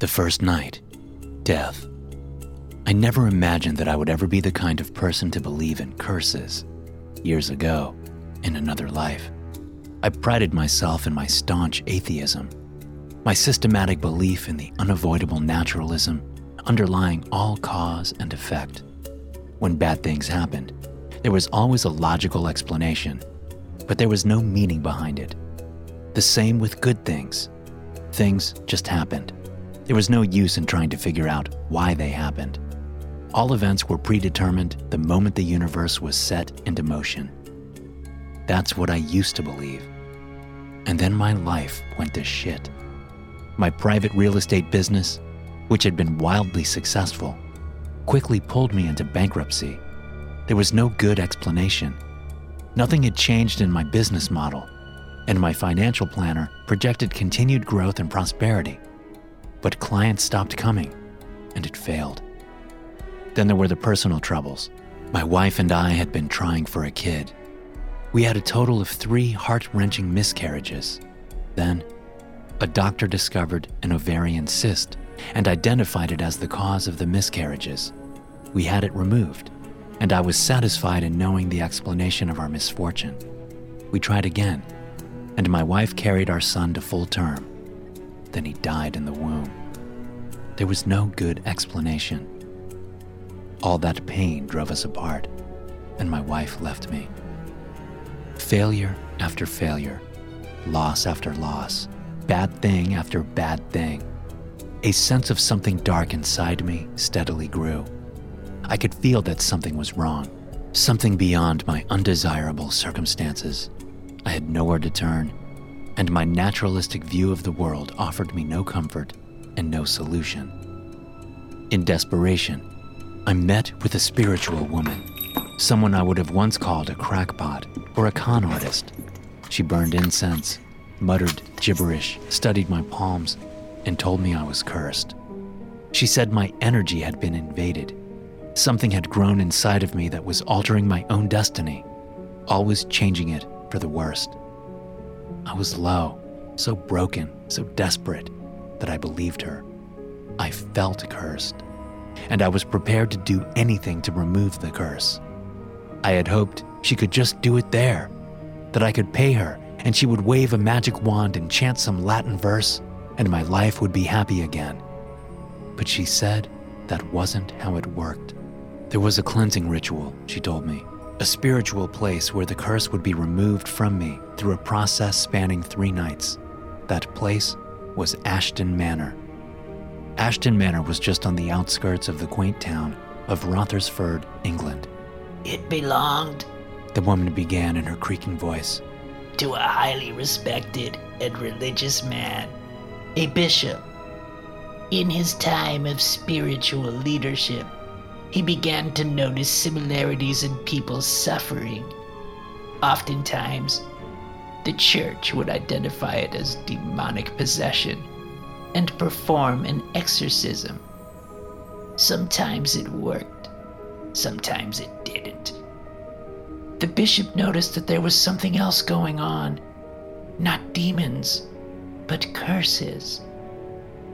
The first night, death. I never imagined that I would ever be the kind of person to believe in curses. Years ago, in another life, I prided myself in my staunch atheism, my systematic belief in the unavoidable naturalism underlying all cause and effect. When bad things happened, there was always a logical explanation, but there was no meaning behind it. The same with good things. Things just happened. There was no use in trying to figure out why they happened. All events were predetermined the moment the universe was set into motion. That's what I used to believe. And then my life went to shit. My private real estate business, which had been wildly successful, quickly pulled me into bankruptcy. There was no good explanation. Nothing had changed in my business model, and my financial planner projected continued growth and prosperity. But clients stopped coming, and it failed. Then there were the personal troubles. My wife and I had been trying for a kid. We had a total of three heart wrenching miscarriages. Then, a doctor discovered an ovarian cyst and identified it as the cause of the miscarriages. We had it removed, and I was satisfied in knowing the explanation of our misfortune. We tried again, and my wife carried our son to full term. Then he died in the womb. There was no good explanation. All that pain drove us apart, and my wife left me. Failure after failure, loss after loss, bad thing after bad thing. A sense of something dark inside me steadily grew. I could feel that something was wrong, something beyond my undesirable circumstances. I had nowhere to turn, and my naturalistic view of the world offered me no comfort and no solution. In desperation, I met with a spiritual woman, someone I would have once called a crackpot or a con artist. She burned incense, muttered gibberish, studied my palms, and told me I was cursed. She said my energy had been invaded. Something had grown inside of me that was altering my own destiny, always changing it for the worst. I was low, so broken, so desperate that I believed her. I felt cursed, and I was prepared to do anything to remove the curse. I had hoped she could just do it there, that I could pay her and she would wave a magic wand and chant some Latin verse, and my life would be happy again. But she said that wasn't how it worked. There was a cleansing ritual, she told me, a spiritual place where the curse would be removed from me through a process spanning three nights. That place was Ashton Manor. Ashton Manor was just on the outskirts of the quaint town of Rothersford, England. It belonged The woman began in her creaking voice. to a highly respected and religious man, a bishop. In his time of spiritual leadership, he began to notice similarities in people's suffering. Oftentimes, the church would identify it as demonic possession and perform an exorcism. Sometimes it worked, sometimes it didn't. The bishop noticed that there was something else going on. Not demons, but curses.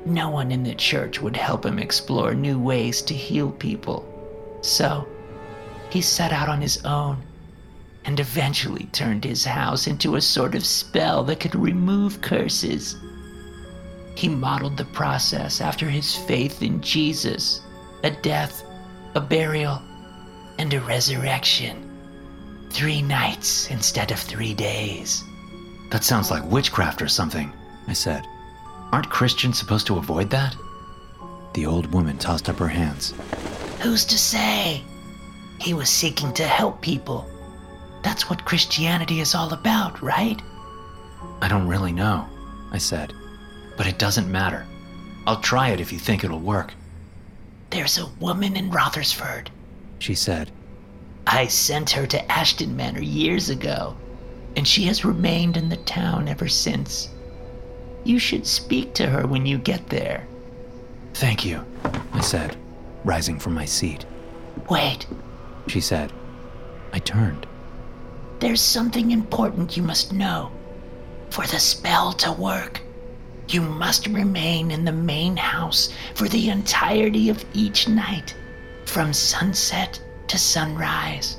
No one in the church would help him explore new ways to heal people. So, he set out on his own and eventually turned his house into a sort of spell that could remove curses. He modeled the process after his faith in Jesus a death, a burial, and a resurrection. Three nights instead of three days. That sounds like witchcraft or something, I said. Aren't Christians supposed to avoid that? The old woman tossed up her hands. Who's to say? He was seeking to help people. That's what Christianity is all about, right? I don't really know, I said. But it doesn't matter. I'll try it if you think it'll work. There's a woman in Rothersford, she said. I sent her to Ashton Manor years ago, and she has remained in the town ever since. You should speak to her when you get there. Thank you, I said, rising from my seat. Wait, she said. I turned. There's something important you must know. For the spell to work, you must remain in the main house for the entirety of each night, from sunset to sunrise.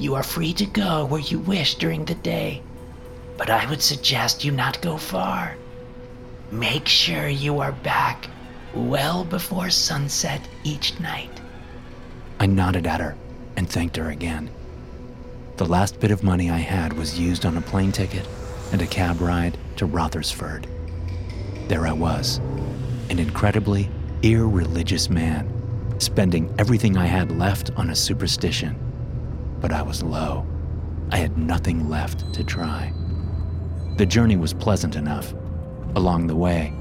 You are free to go where you wish during the day, but I would suggest you not go far. Make sure you are back well before sunset each night. I nodded at her and thanked her again. The last bit of money I had was used on a plane ticket and a cab ride to Rothersford. There I was, an incredibly irreligious man, spending everything I had left on a superstition. But I was low. I had nothing left to try. The journey was pleasant enough. Along the way,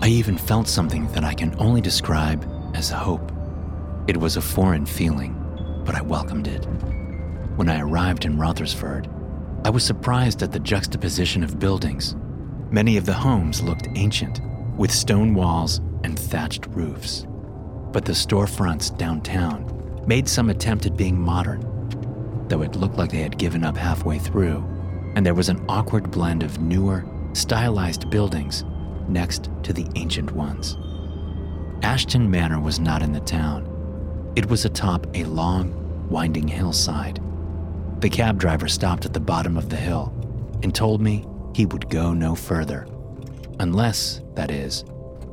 I even felt something that I can only describe as hope. It was a foreign feeling, but I welcomed it. When I arrived in Rothersford, I was surprised at the juxtaposition of buildings. Many of the homes looked ancient, with stone walls and thatched roofs. But the storefronts downtown made some attempt at being modern, though it looked like they had given up halfway through, and there was an awkward blend of newer, stylized buildings next to the ancient ones. Ashton Manor was not in the town. It was atop a long, winding hillside. The cab driver stopped at the bottom of the hill and told me he would go no further. Unless, that is,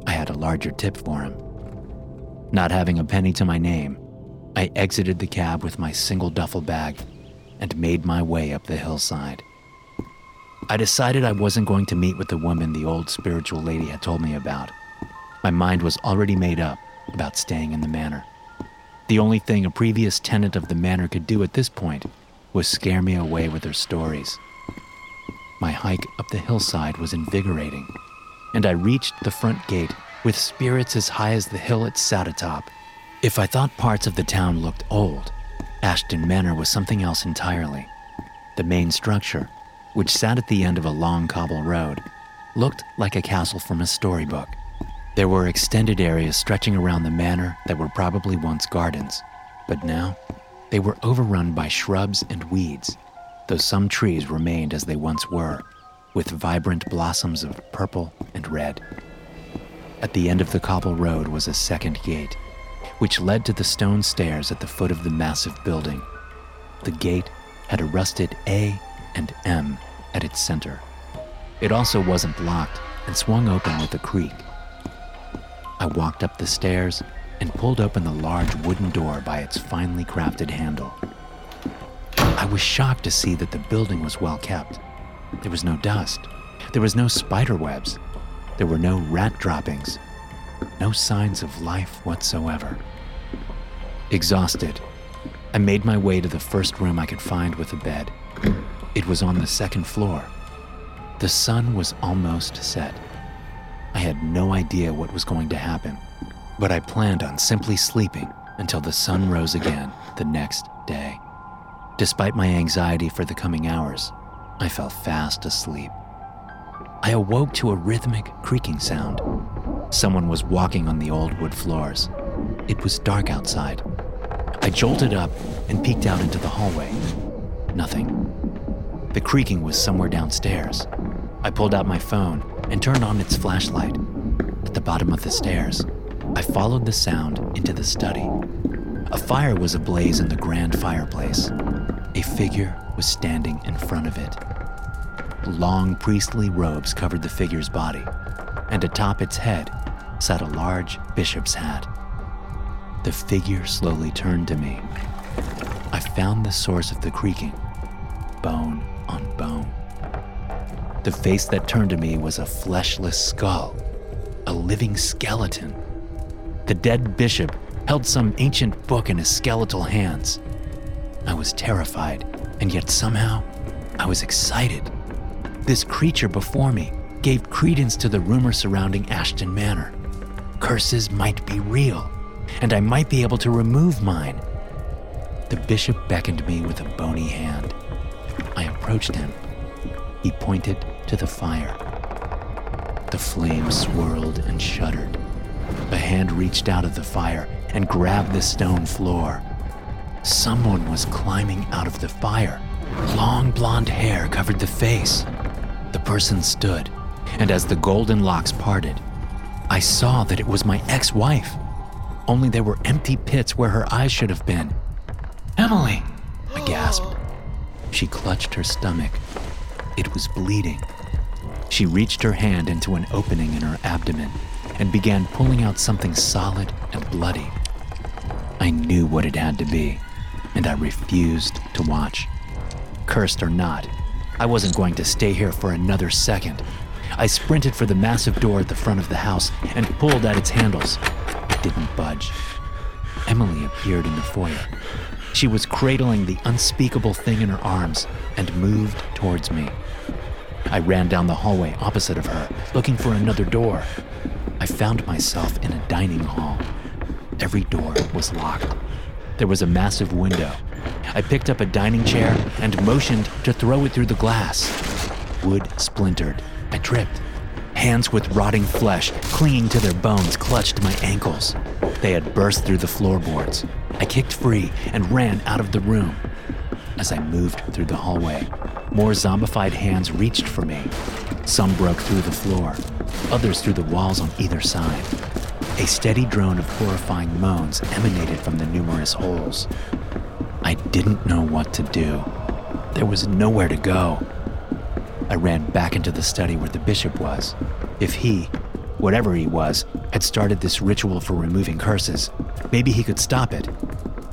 I had a larger tip for him. Not having a penny to my name, I exited the cab with my single duffel bag and made my way up the hillside. I decided I wasn't going to meet with the woman the old spiritual lady had told me about. My mind was already made up about staying in the manor. The only thing a previous tenant of the manor could do at this point was scare me away with her stories. My hike up the hillside was invigorating, and I reached the front gate with spirits as high as the hill it sat atop. If I thought parts of the town looked old, Ashton Manor was something else entirely. The main structure, which sat at the end of a long cobble road, looked like a castle from a storybook. There were extended areas stretching around the manor that were probably once gardens, but now they were overrun by shrubs and weeds, though some trees remained as they once were, with vibrant blossoms of purple and red. At the end of the cobble road was a second gate, which led to the stone stairs at the foot of the massive building. The gate had a rusted A and M at its center. It also wasn't locked and swung open with a creak. I walked up the stairs and pulled open the large wooden door by its finely crafted handle. I was shocked to see that the building was well kept. There was no dust. There was no spider webs. There were no rat droppings. No signs of life whatsoever. Exhausted, I made my way to the first room I could find with a bed. It was on the second floor. The sun was almost set. I had no idea what was going to happen, but I planned on simply sleeping until the sun rose again the next day. Despite my anxiety for the coming hours, I fell fast asleep. I awoke to a rhythmic creaking sound. Someone was walking on the old wood floors. It was dark outside. I jolted up and peeked out into the hallway. Nothing. The creaking was somewhere downstairs. I pulled out my phone and turned on its flashlight. At the bottom of the stairs, I followed the sound into the study. A fire was ablaze in the grand fireplace. A figure was standing in front of it. Long priestly robes covered the figure's body. and atop its head sat a large bishop's hat. The figure slowly turned to me. I found the source of the creaking bone on bone. The face that turned to me was a fleshless skull, a living skeleton. The dead bishop held some ancient book in his skeletal hands. I was terrified, and yet somehow I was excited. This creature before me gave credence to the rumor surrounding Ashton Manor. Curses might be real, and I might be able to remove mine. The bishop beckoned me with a bony hand. I approached him. He pointed to the fire. The flame swirled and shuddered. A hand reached out of the fire and grabbed the stone floor. Someone was climbing out of the fire. Long blonde hair covered the face. The person stood, and as the golden locks parted, I saw that it was my ex wife. Only there were empty pits where her eyes should have been. Emily! I gasped. She clutched her stomach. It was bleeding. She reached her hand into an opening in her abdomen and began pulling out something solid and bloody. I knew what it had to be, and I refused to watch. Cursed or not, I wasn't going to stay here for another second. I sprinted for the massive door at the front of the house and pulled at its handles. It didn't budge. Emily appeared in the foyer. She was cradling the unspeakable thing in her arms and moved towards me. I ran down the hallway opposite of her, looking for another door. I found myself in a dining hall. Every door was locked. There was a massive window. I picked up a dining chair and motioned to throw it through the glass. Wood splintered. I tripped. Hands with rotting flesh clinging to their bones clutched my ankles. They had burst through the floorboards. I kicked free and ran out of the room. As I moved through the hallway, more zombified hands reached for me. Some broke through the floor, others through the walls on either side. A steady drone of horrifying moans emanated from the numerous holes. I didn't know what to do. There was nowhere to go. I ran back into the study where the bishop was. If he, whatever he was, had started this ritual for removing curses, maybe he could stop it.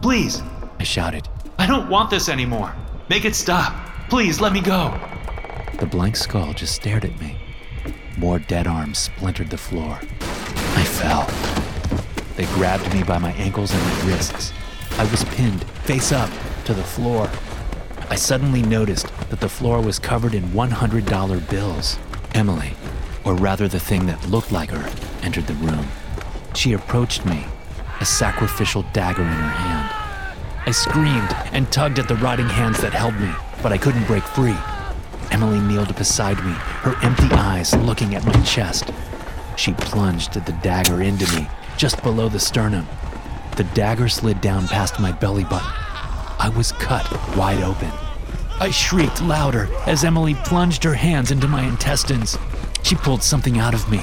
Please, I shouted. I don't want this anymore. Make it stop. Please let me go. The blank skull just stared at me. More dead arms splintered the floor. I fell. They grabbed me by my ankles and my wrists. I was pinned, face up, to the floor. I suddenly noticed that the floor was covered in $100 bills. Emily, or rather the thing that looked like her, entered the room. She approached me, a sacrificial dagger in her hand. I screamed and tugged at the rotting hands that held me, but I couldn't break free. Emily kneeled beside me, her empty eyes looking at my chest. She plunged the dagger into me, just below the sternum. The dagger slid down past my belly button. I was cut wide open. I shrieked louder as Emily plunged her hands into my intestines. She pulled something out of me.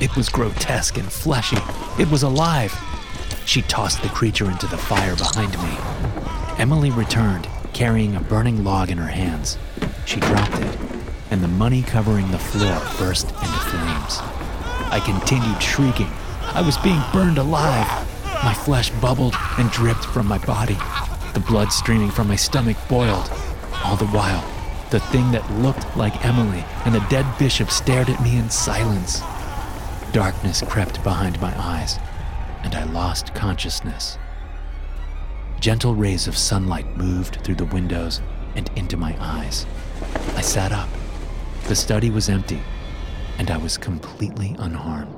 It was grotesque and fleshy. It was alive. She tossed the creature into the fire behind me. Emily returned, carrying a burning log in her hands. She dropped it, and the money covering the floor burst into flames. I continued shrieking. I was being burned alive. My flesh bubbled and dripped from my body. The blood streaming from my stomach boiled. All the while, the thing that looked like Emily and the dead bishop stared at me in silence. Darkness crept behind my eyes, and I lost consciousness. Gentle rays of sunlight moved through the windows and into my eyes. I sat up. The study was empty, and I was completely unharmed.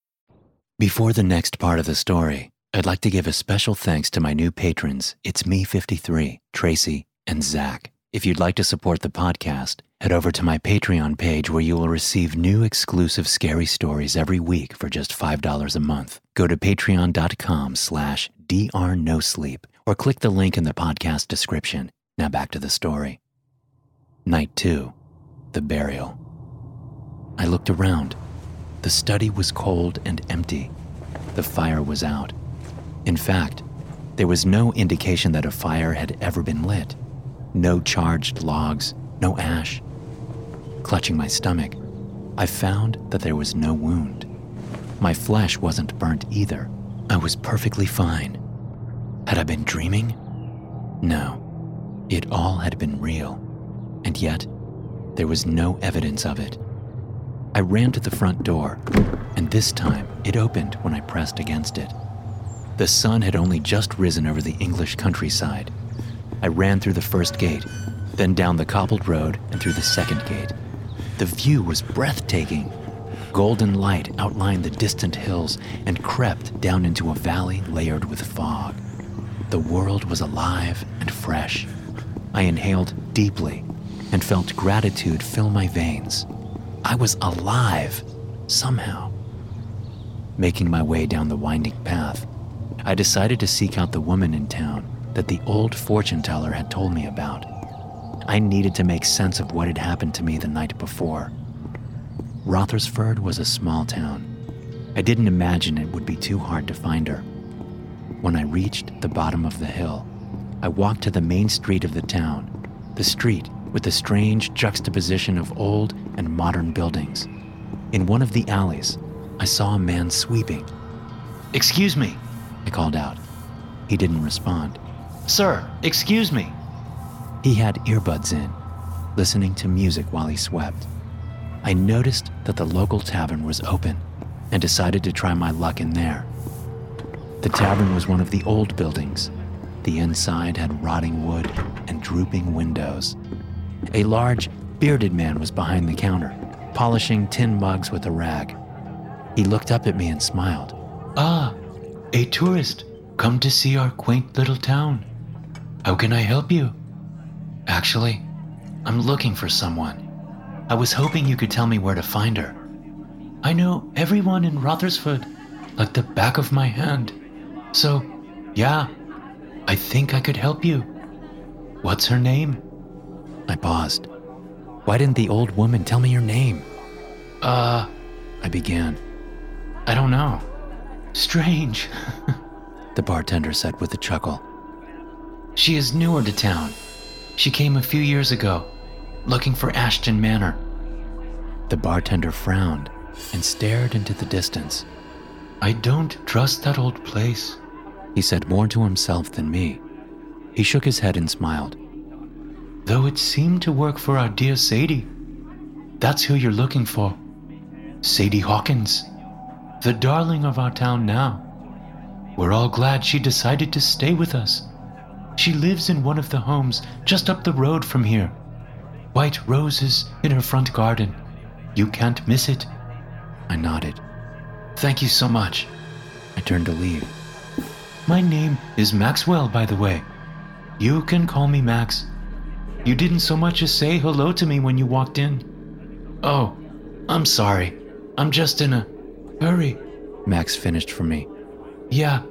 Before the next part of the story, I'd like to give a special thanks to my new patrons, It's Me 53, Tracy, and Zach. If you'd like to support the podcast, head over to my Patreon page where you will receive new exclusive scary stories every week for just $5 a month. Go to patreon.com slash drnosleep or click the link in the podcast description. Now back to the story. Night 2. The Burial. I looked around. The study was cold and empty. The fire was out. In fact, there was no indication that a fire had ever been lit. No charged logs, no ash. Clutching my stomach, I found that there was no wound. My flesh wasn't burnt either. I was perfectly fine. Had I been dreaming? No. It all had been real. And yet, there was no evidence of it. I ran to the front door, and this time it opened when I pressed against it. The sun had only just risen over the English countryside, I ran through the first gate, then down the cobbled road and through the second gate. The view was breathtaking. Golden light outlined the distant hills and crept down into a valley layered with fog. The world was alive and fresh. I inhaled deeply and felt gratitude fill my veins. I was alive, somehow. Making my way down the winding path, I decided to seek out the woman in town that the old fortune teller had told me about. I needed to make sense of what had happened to me the night before. Rothersford was a small town. I didn't imagine it would be too hard to find her. When I reached the bottom of the hill, I walked to the main street of the town, the street with the strange juxtaposition of old and modern buildings. In one of the alleys, I saw a man sweeping. Excuse me, I called out. He didn't respond. Sir, excuse me. He had earbuds in, listening to music while he swept. I noticed that the local tavern was open and decided to try my luck in there. The tavern was one of the old buildings. The inside had rotting wood and drooping windows. A large, bearded man was behind the counter, polishing tin mugs with a rag. He looked up at me and smiled. Ah, a tourist, come to see our quaint little town. How can I help you? Actually, I'm looking for someone. I was hoping you could tell me where to find her. I know everyone in Rothersford like the back of my hand. So, yeah, I think I could help you. What's her name? I paused. Why didn't the old woman tell me your name? Uh, I began. I don't know. Strange. the bartender said with a chuckle. She is newer to town. She came a few years ago, looking for Ashton Manor. The bartender frowned and stared into the distance. I don't trust that old place, he said more to himself than me. He shook his head and smiled. Though it seemed to work for our dear Sadie. That's who you're looking for. Sadie Hawkins, the darling of our town now. We're all glad she decided to stay with us. She lives in one of the homes just up the road from here. White roses in her front garden. You can't miss it. I nodded. Thank you so much. I turned to leave. My name is Maxwell, by the way. You can call me Max. You didn't so much as say hello to me when you walked in. Oh, I'm sorry. I'm just in a hurry. Max finished for me. Yeah,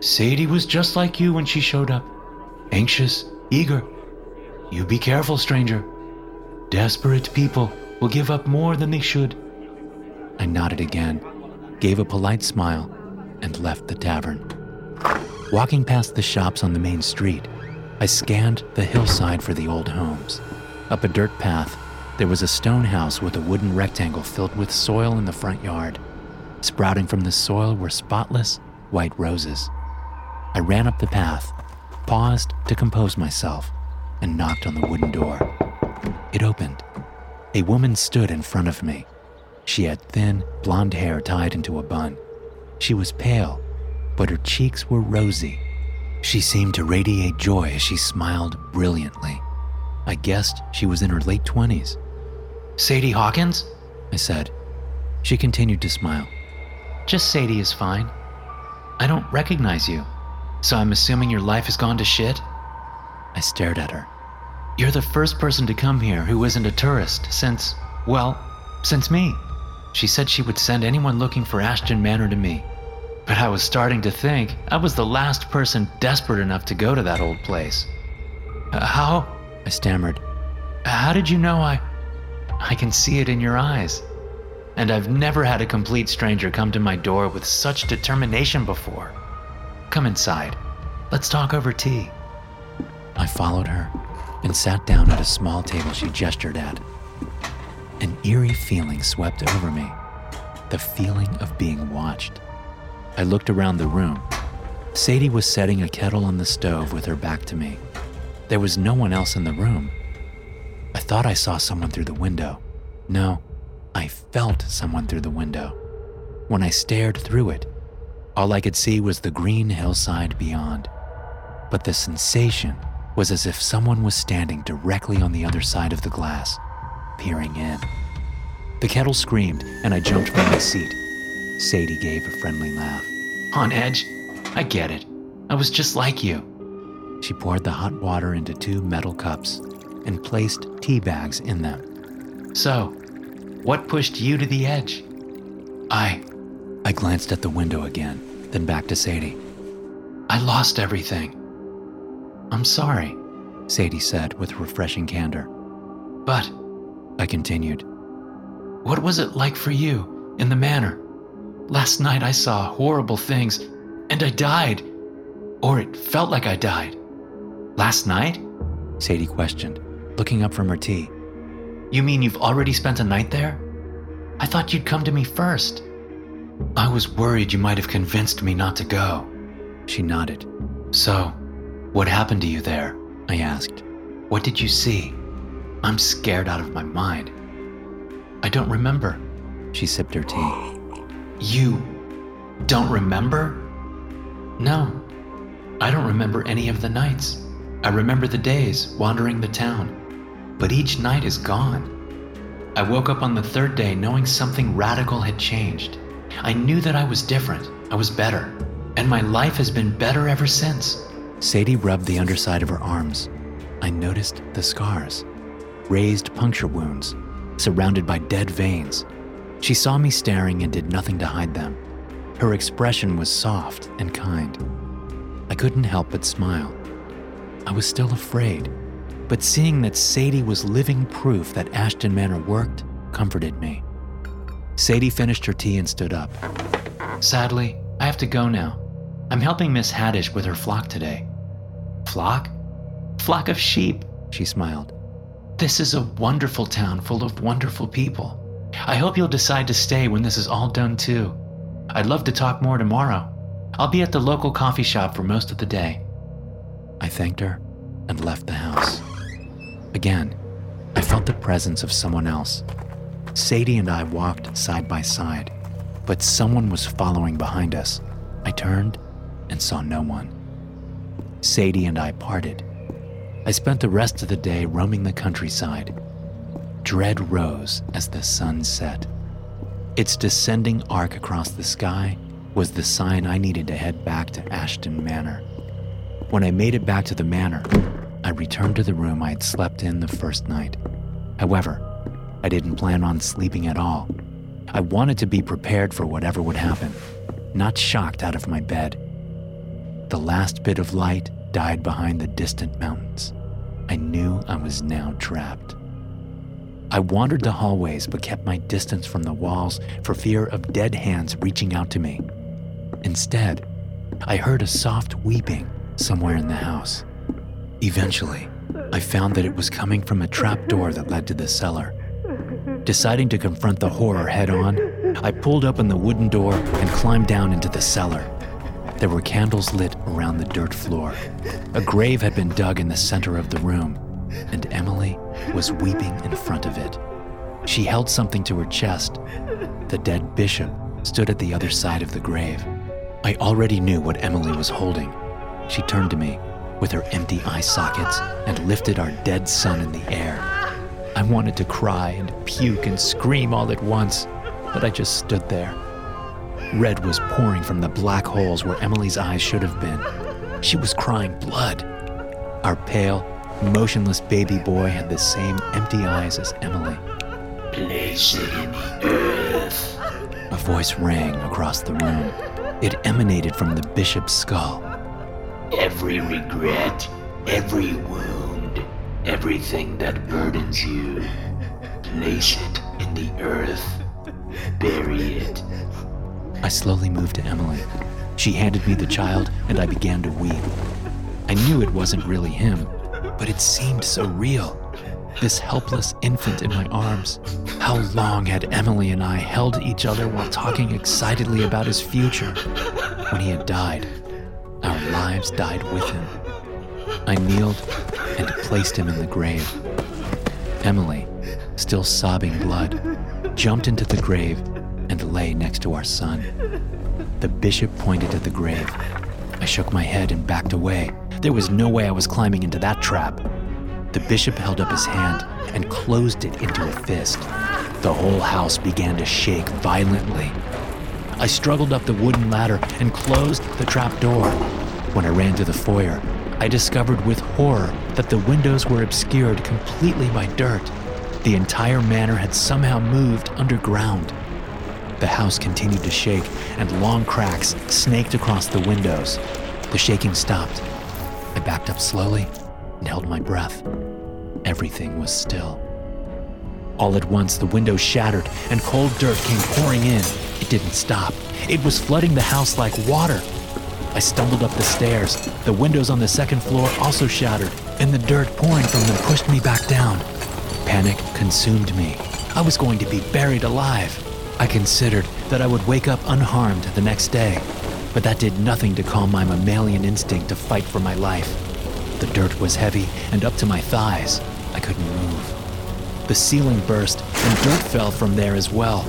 Sadie was just like you when she showed up anxious, eager. You be careful, stranger. Desperate people will give up more than they should. I nodded again, gave a polite smile, and left the tavern. Walking past the shops on the main street, I scanned the hillside for the old homes. Up a dirt path, there was a stone house with a wooden rectangle filled with soil in the front yard. Sprouting from the soil were spotless white roses. I ran up the path paused to compose myself, and knocked on the wooden door. It opened. A woman stood in front of me. She had thin, blonde hair tied into a bun. She was pale, but her cheeks were rosy. She seemed to radiate joy as she smiled brilliantly. I guessed she was in her late 20s. Sadie Hawkins? I said. She continued to smile. Just Sadie is fine. I don't recognize you. So I'm assuming your life has gone to shit? I stared at her. You're the first person to come here who isn't a tourist since, well, since me. She said she would send anyone looking for Ashton Manor to me. But I was starting to think I was the last person desperate enough to go to that old place. Uh, how? I stammered. How did you know I. I can see it in your eyes. And I've never had a complete stranger come to my door with such determination before. Come inside. Let's talk over tea. I followed her and sat down at a small table she gestured at. An eerie feeling swept over me the feeling of being watched. I looked around the room. Sadie was setting a kettle on the stove with her back to me. There was no one else in the room. I thought I saw someone through the window. No, I felt someone through the window. When I stared through it, all I could see was the green hillside beyond. But the sensation was as if someone was standing directly on the other side of the glass, peering in. The kettle screamed, and I jumped from my seat. Sadie gave a friendly laugh. On edge? I get it. I was just like you. She poured the hot water into two metal cups and placed tea bags in them. So, what pushed you to the edge? I. I glanced at the window again, then back to Sadie. I lost everything. I'm sorry, Sadie said with refreshing candor. But, I continued, what was it like for you in the manor? Last night I saw horrible things and I died. Or it felt like I died. Last night? Sadie questioned, looking up from her tea. You mean you've already spent a night there? I thought you'd come to me first. I was worried you might have convinced me not to go. She nodded. So, what happened to you there? I asked. What did you see? I'm scared out of my mind. I don't remember. She sipped her tea. You don't remember? No, I don't remember any of the nights. I remember the days wandering the town, but each night is gone. I woke up on the third day knowing something radical had changed. I knew that I was different, I was better, and my life has been better ever since. Sadie rubbed the underside of her arms. I noticed the scars, raised puncture wounds, surrounded by dead veins. She saw me staring and did nothing to hide them. Her expression was soft and kind. I couldn't help but smile. I was still afraid, but seeing that Sadie was living proof that Ashton Manor worked comforted me. Sadie finished her tea and stood up. Sadly, I have to go now. I'm helping Miss Haddish with her flock today. Flock? Flock of sheep, she smiled. This is a wonderful town full of wonderful people. I hope you'll decide to stay when this is all done too. I'd love to talk more tomorrow. I'll be at the local coffee shop for most of the day. I thanked her and left the house. Again, I felt the presence of someone else. Sadie and I walked side by side, but someone was following behind us. I turned and saw no one. Sadie and I parted. I spent the rest of the day roaming the countryside. Dread rose as the sun set. Its descending arc across the sky was the sign I needed to head back to Ashton Manor. When I made it back to the manor, I returned to the room I had slept in the first night. However, I didn't plan on sleeping at all. I wanted to be prepared for whatever would happen, not shocked out of my bed. The last bit of light died behind the distant mountains. I knew I was now trapped. I wandered the hallways but kept my distance from the walls for fear of dead hands reaching out to me. Instead, I heard a soft weeping somewhere in the house. Eventually, I found that it was coming from a trap door that led to the cellar. Deciding to confront the horror head on, I pulled open the wooden door and climbed down into the cellar. There were candles lit around the dirt floor. A grave had been dug in the center of the room, and Emily was weeping in front of it. She held something to her chest. The dead bishop stood at the other side of the grave. I already knew what Emily was holding. She turned to me with her empty eye sockets and lifted our dead son in the air. I wanted to cry and puke and scream all at once, but I just stood there. Red was pouring from the black holes where Emily's eyes should have been. She was crying blood. Our pale, motionless baby boy had the same empty eyes as Emily. Place it in the earth. A voice rang across the room. It emanated from the bishop's skull. Every regret, every wound, everything that burdens you, place it in the earth. Bury it. I slowly moved to Emily. She handed me the child, and I began to weep. I knew it wasn't really him, but it seemed so real. This helpless infant in my arms. How long had Emily and I held each other while talking excitedly about his future? When he had died, our lives died with him. I kneeled and placed him in the grave. Emily, still sobbing blood, jumped into the grave and lay next to our son. The bishop pointed at the grave. I shook my head and backed away. There was no way I was climbing into that trap. The bishop held up his hand and closed it into a fist. The whole house began to shake violently. I struggled up the wooden ladder and closed the trap door. When I ran to the foyer, I discovered with horror that the windows were obscured completely by dirt. The entire manor had somehow moved underground. The house continued to shake, and long cracks snaked across the windows. The shaking stopped. I backed up slowly and held my breath. Everything was still. All at once, the windows shattered and cold dirt came pouring in. It didn't stop. It was flooding the house like water. I stumbled up the stairs. The windows on the second floor also shattered, and the dirt pouring from them pushed me back down. Panic consumed me. I was going to be buried alive. I considered that I would wake up unharmed the next day, but that did nothing to calm my mammalian instinct to fight for my life. The dirt was heavy and up to my thighs. I couldn't move. The ceiling burst and dirt fell from there as well.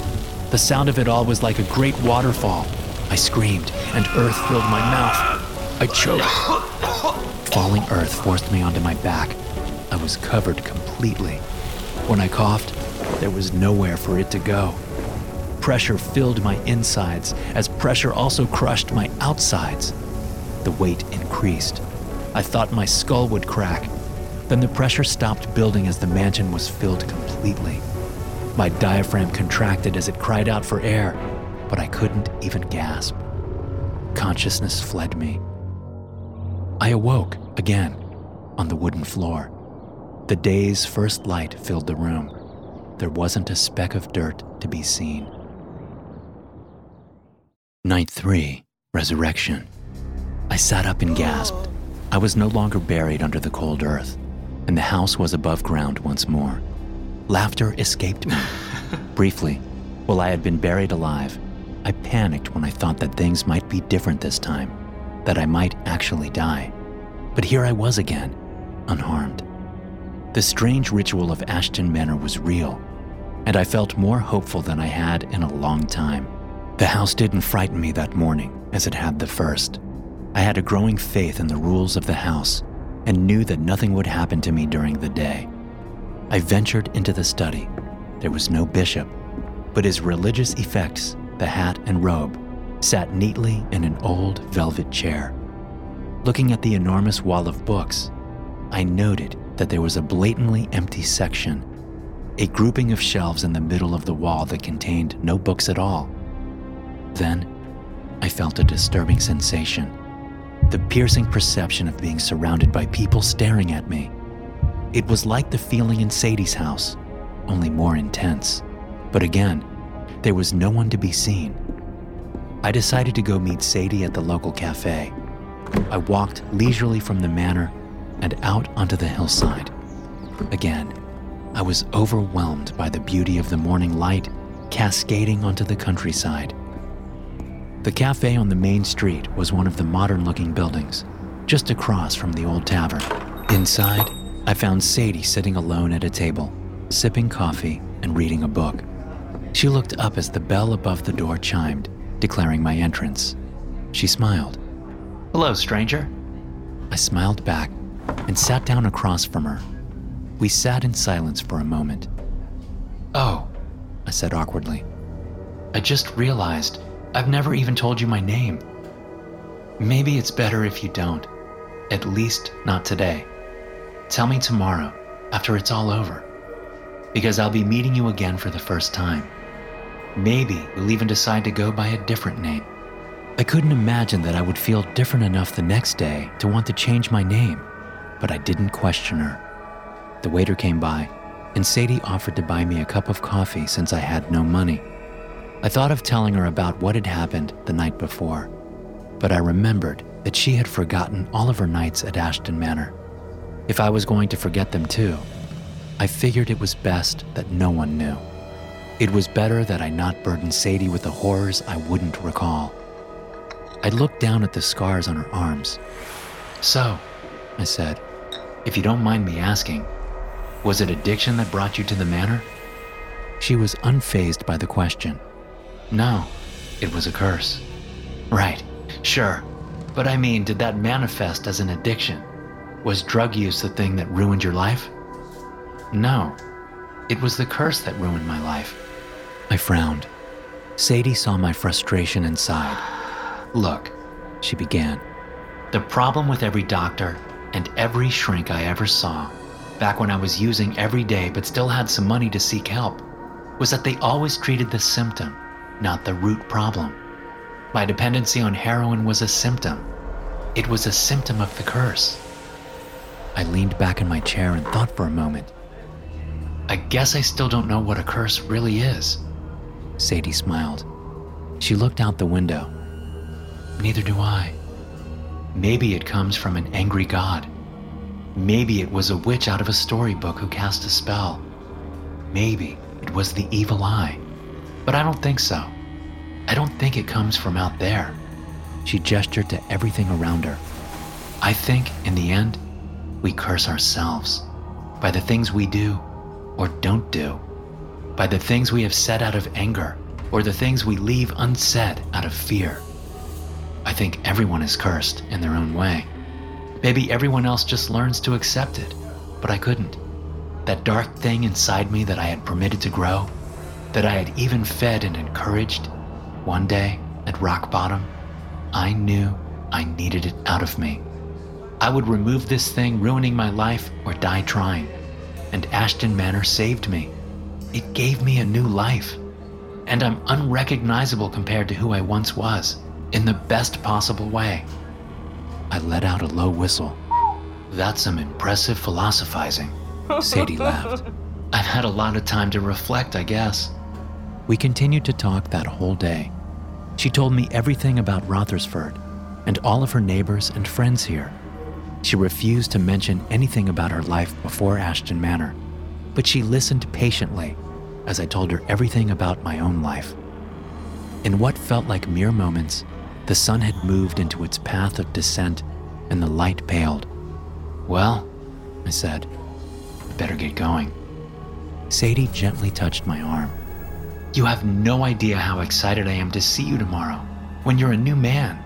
The sound of it all was like a great waterfall. I screamed and earth filled my mouth. I choked. Falling earth forced me onto my back. I was covered completely. When I coughed, there was nowhere for it to go. Pressure filled my insides as pressure also crushed my outsides. The weight increased. I thought my skull would crack. Then the pressure stopped building as the mansion was filled completely. My diaphragm contracted as it cried out for air, but I couldn't even gasp. Consciousness fled me. I awoke again on the wooden floor. The day's first light filled the room. There wasn't a speck of dirt to be seen. Night 3 Resurrection. I sat up and gasped. I was no longer buried under the cold earth, and the house was above ground once more. Laughter escaped me. Briefly, while I had been buried alive, I panicked when I thought that things might be different this time, that I might actually die. But here I was again, unharmed. The strange ritual of Ashton Manor was real, and I felt more hopeful than I had in a long time. The house didn't frighten me that morning as it had the first. I had a growing faith in the rules of the house and knew that nothing would happen to me during the day. I ventured into the study. There was no bishop, but his religious effects, the hat and robe, sat neatly in an old velvet chair. Looking at the enormous wall of books, I noted that there was a blatantly empty section, a grouping of shelves in the middle of the wall that contained no books at all. Then, I felt a disturbing sensation the piercing perception of being surrounded by people staring at me. It was like the feeling in Sadie's house, only more intense. But again, there was no one to be seen. I decided to go meet Sadie at the local cafe. I walked leisurely from the manor and out onto the hillside. Again, I was overwhelmed by the beauty of the morning light cascading onto the countryside. The cafe on the main street was one of the modern looking buildings, just across from the old tavern. Inside, I found Sadie sitting alone at a table, sipping coffee and reading a book. She looked up as the bell above the door chimed, declaring my entrance. She smiled. Hello, stranger. I smiled back and sat down across from her. We sat in silence for a moment. Oh, I said awkwardly. I just realized I've never even told you my name. Maybe it's better if you don't. At least not today. tell me tomorrow, after it's all over. Because I'll be meeting you again for the first time. Maybe we'll even decide to go by a different name. I couldn't imagine that I would feel different enough the next day to want to change my name, but I didn't question her. The waiter came by, and Sadie offered to buy me a cup of coffee since I had no money. I thought of telling her about what had happened the night before, but I remembered that she had forgotten all of her nights at Ashton Manor. If I was going to forget them too, I figured it was best that no one knew. It was better that I not burden Sadie with the horrors I wouldn't recall. I looked down at the scars on her arms. So, I said, if you don't mind me asking, was it addiction that brought you to the manor? She was unfazed by the question. No, it was a curse. Right, sure. But I mean, did that manifest as an addiction? Was drug use the thing that ruined your life? No, it was the curse that ruined my life. I frowned. Sadie saw my frustration and sighed. Look, she began. The problem with every doctor and every shrink I ever saw, back when I was using every day but still had some money to seek help, was that they always treated the symptom, not the root problem. My dependency on heroin was a symptom. It was a symptom of the curse. I leaned back in my chair and thought for a moment. I guess I still don't know what a curse really is. Sadie smiled. She looked out the window. Neither do I. Maybe it comes from an angry god. Maybe it was a witch out of a storybook who cast a spell. Maybe it was the evil eye. But I don't think so. I don't think it comes from out there. She gestured to everything around her. I think, in the end, we curse ourselves by the things we do or don't do, by the things we have said out of anger or the things we leave unsaid out of fear. I think everyone is cursed in their own way. Maybe everyone else just learns to accept it, but I couldn't. That dark thing inside me that I had permitted to grow, that I had even fed and encouraged, one day at rock bottom, I knew I needed it out of me. I would remove this thing ruining my life or die trying. And Ashton Manor saved me. It gave me a new life. And I'm unrecognizable compared to who I once was in the best possible way. I let out a low whistle. That's some impressive philosophizing. Sadie laughed. I've had a lot of time to reflect, I guess. We continued to talk that whole day. She told me everything about Rothersford and all of her neighbors and friends here. She refused to mention anything about her life before Ashton Manor, but she listened patiently as I told her everything about my own life. In what felt like mere moments, the sun had moved into its path of descent and the light paled. Well, I said, I better get going. Sadie gently touched my arm. You have no idea how excited I am to see you tomorrow, when you're a new man.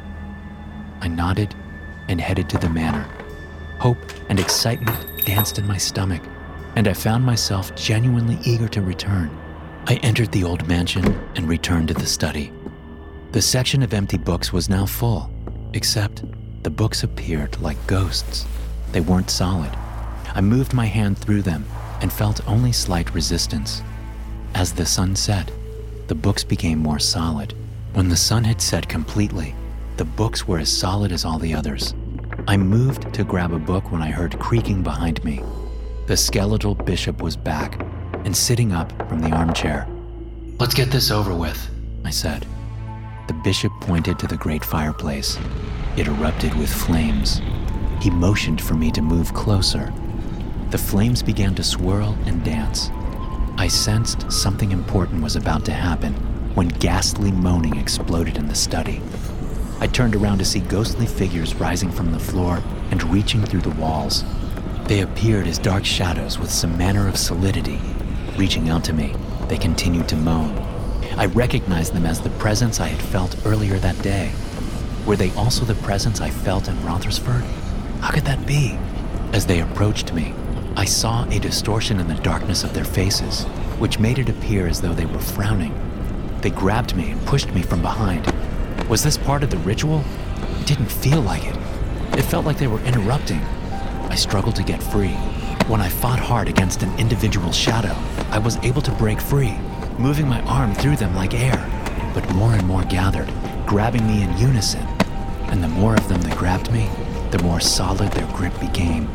I nodded and headed to the manor. Hope and excitement danced in my stomach, and I found myself genuinely eager to return. I entered the old mansion and returned to the study. The section of empty books was now full, except the books appeared like ghosts. They weren't solid. I moved my hand through them and felt only slight resistance. As the sun set, the books became more solid. When the sun had set completely, the books were as solid as all the others. I moved to grab a book when I heard creaking behind me. The skeletal bishop was back and sitting up from the armchair. Let's get this over with, I said. The bishop pointed to the great fireplace. It erupted with flames. He motioned for me to move closer. The flames began to swirl and dance. I sensed something important was about to happen when ghastly moaning exploded in the study. I turned around to see ghostly figures rising from the floor and reaching through the walls. They appeared as dark shadows with some manner of solidity. Reaching out to me, they continued to moan. I recognized them as the presence I had felt earlier that day. Were they also the presence I felt in Rothersford? How could that be? As they approached me, I saw a distortion in the darkness of their faces, which made it appear as though they were frowning. They grabbed me and pushed me from behind. Was this part of the ritual? It didn't feel like it. It felt like they were interrupting. I struggled to get free. When I fought hard against an individual shadow, I was able to break free, moving my arm through them like air. But more and more gathered, grabbing me in unison. And the more of them that grabbed me, the more solid their grip became.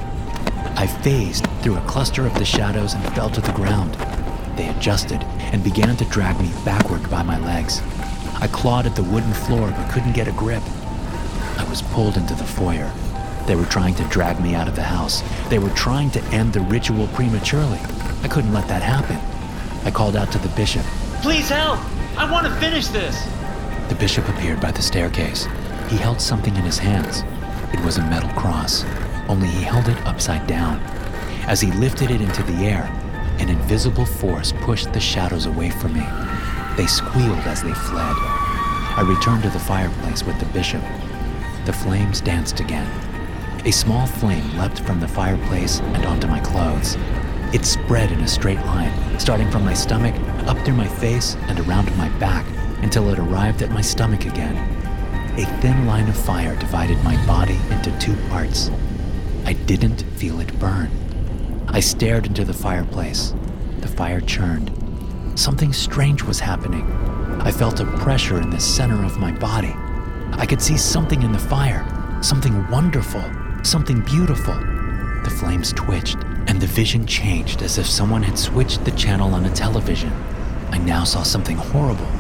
I phased through a cluster of the shadows and fell to the ground. They adjusted and began to drag me backward by my legs. I clawed at the wooden floor but couldn't get a grip. I was pulled into the foyer. They were trying to drag me out of the house. They were trying to end the ritual prematurely. I couldn't let that happen. I called out to the bishop. Please help! I want to finish this! The bishop appeared by the staircase. He held something in his hands. It was a metal cross, only he held it upside down. As he lifted it into the air, an invisible force pushed the shadows away from me. They squealed as they fled. I returned to the fireplace with the bishop. The flames danced again. A small flame leapt from the fireplace and onto my clothes. It spread in a straight line, starting from my stomach, up through my face, and around my back, until it arrived at my stomach again. A thin line of fire divided my body into two parts. I didn't feel it burn. I stared into the fireplace. The fire churned. Something strange was happening. I felt a pressure in the center of my body. I could see something in the fire, something wonderful, something beautiful. The flames twitched, and the vision changed as if someone had switched the channel on a television. I now saw something horrible,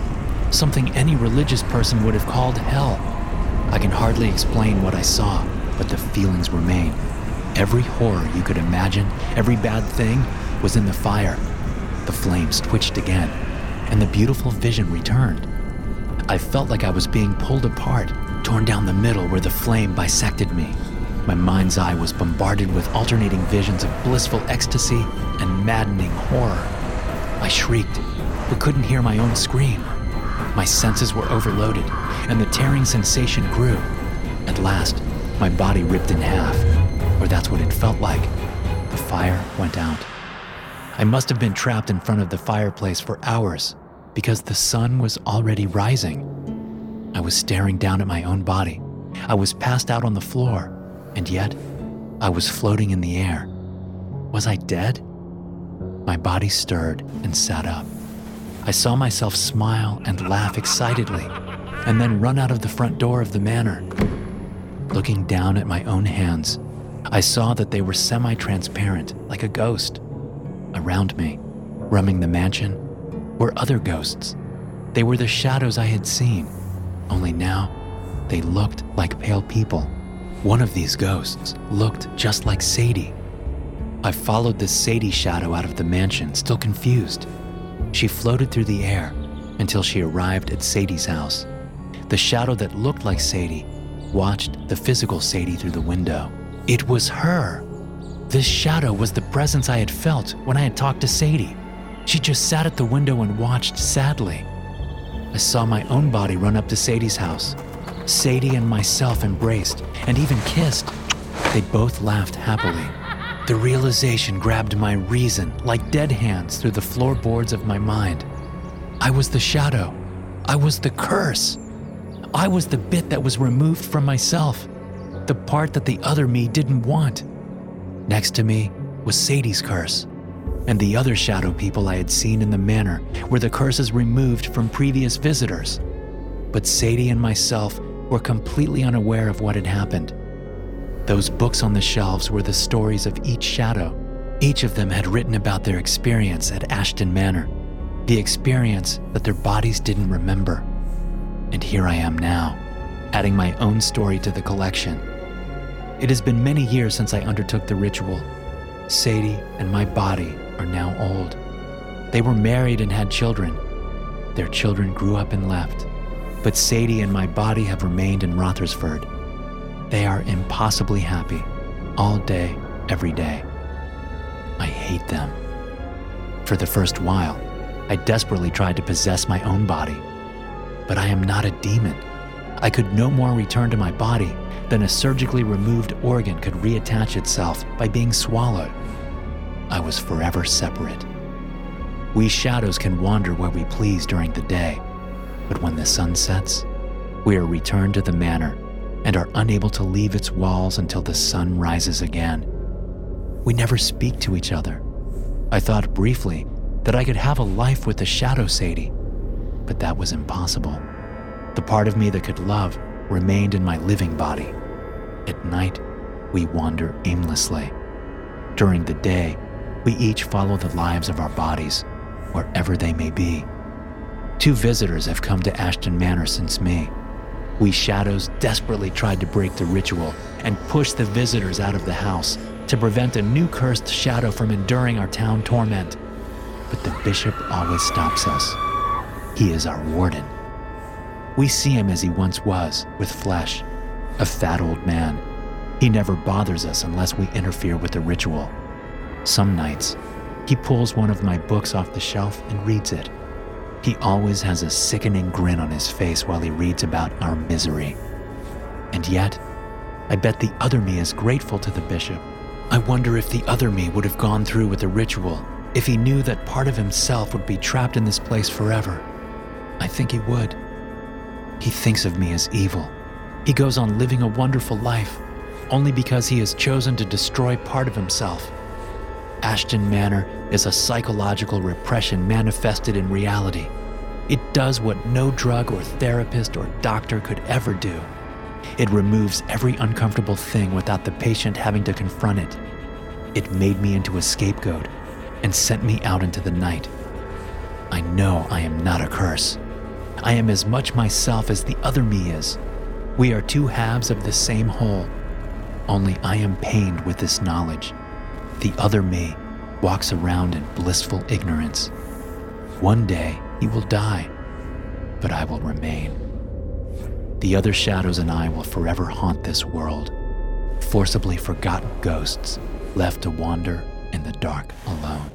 something any religious person would have called hell. I can hardly explain what I saw, but the feelings remain. Every horror you could imagine, every bad thing, was in the fire. The flames twitched again, and the beautiful vision returned. I felt like I was being pulled apart, torn down the middle where the flame bisected me. My mind's eye was bombarded with alternating visions of blissful ecstasy and maddening horror. I shrieked, but couldn't hear my own scream. My senses were overloaded, and the tearing sensation grew. At last, my body ripped in half, or that's what it felt like. The fire went out. I must have been trapped in front of the fireplace for hours because the sun was already rising. I was staring down at my own body. I was passed out on the floor, and yet I was floating in the air. Was I dead? My body stirred and sat up. I saw myself smile and laugh excitedly, and then run out of the front door of the manor. Looking down at my own hands, I saw that they were semi transparent, like a ghost. Around me, roaming the mansion, were other ghosts. They were the shadows I had seen, only now they looked like pale people. One of these ghosts looked just like Sadie. I followed the Sadie shadow out of the mansion, still confused. She floated through the air until she arrived at Sadie's house. The shadow that looked like Sadie watched the physical Sadie through the window. It was her. This shadow was the presence I had felt when I had talked to Sadie. She just sat at the window and watched sadly. I saw my own body run up to Sadie's house. Sadie and myself embraced and even kissed. They both laughed happily. The realization grabbed my reason like dead hands through the floorboards of my mind. I was the shadow. I was the curse. I was the bit that was removed from myself, the part that the other me didn't want. Next to me was Sadie's curse, and the other shadow people I had seen in the manor were the curses removed from previous visitors. But Sadie and myself were completely unaware of what had happened. Those books on the shelves were the stories of each shadow. Each of them had written about their experience at Ashton Manor, the experience that their bodies didn't remember. And here I am now, adding my own story to the collection. It has been many years since I undertook the ritual. Sadie and my body are now old. They were married and had children. Their children grew up and left. But Sadie and my body have remained in Rothersford. They are impossibly happy, all day, every day. I hate them. For the first while, I desperately tried to possess my own body. But I am not a demon. I could no more return to my body than a surgically removed organ could reattach itself by being swallowed. I was forever separate. We shadows can wander where we please during the day, but when the sun sets, we are returned to the manor and are unable to leave its walls until the sun rises again. We never speak to each other. I thought briefly that I could have a life with the shadow Sadie, but that was impossible. The part of me that could love remained in my living body. At night, we wander aimlessly. During the day, we each follow the lives of our bodies, wherever they may be. Two visitors have come to Ashton Manor since me. We shadows desperately tried to break the ritual and push the visitors out of the house to prevent a new cursed shadow from enduring our town torment. But the bishop always stops us. He is our warden. We see him as he once was, with flesh, a fat old man. He never bothers us unless we interfere with the ritual. Some nights, he pulls one of my books off the shelf and reads it. He always has a sickening grin on his face while he reads about our misery. And yet, I bet the other me is grateful to the bishop. I wonder if the other me would have gone through with the ritual if he knew that part of himself would be trapped in this place forever. I think he would. He thinks of me as evil. He goes on living a wonderful life only because he has chosen to destroy part of himself. Ashton Manor is a psychological repression manifested in reality. It does what no drug or therapist or doctor could ever do. It removes every uncomfortable thing without the patient having to confront it. It made me into a scapegoat and sent me out into the night. I know I am not a curse. I am as much myself as the other me is. We are two halves of the same whole. Only I am pained with this knowledge. The other me walks around in blissful ignorance. One day he will die, but I will remain. The other shadows and I will forever haunt this world, forcibly forgotten ghosts left to wander in the dark alone.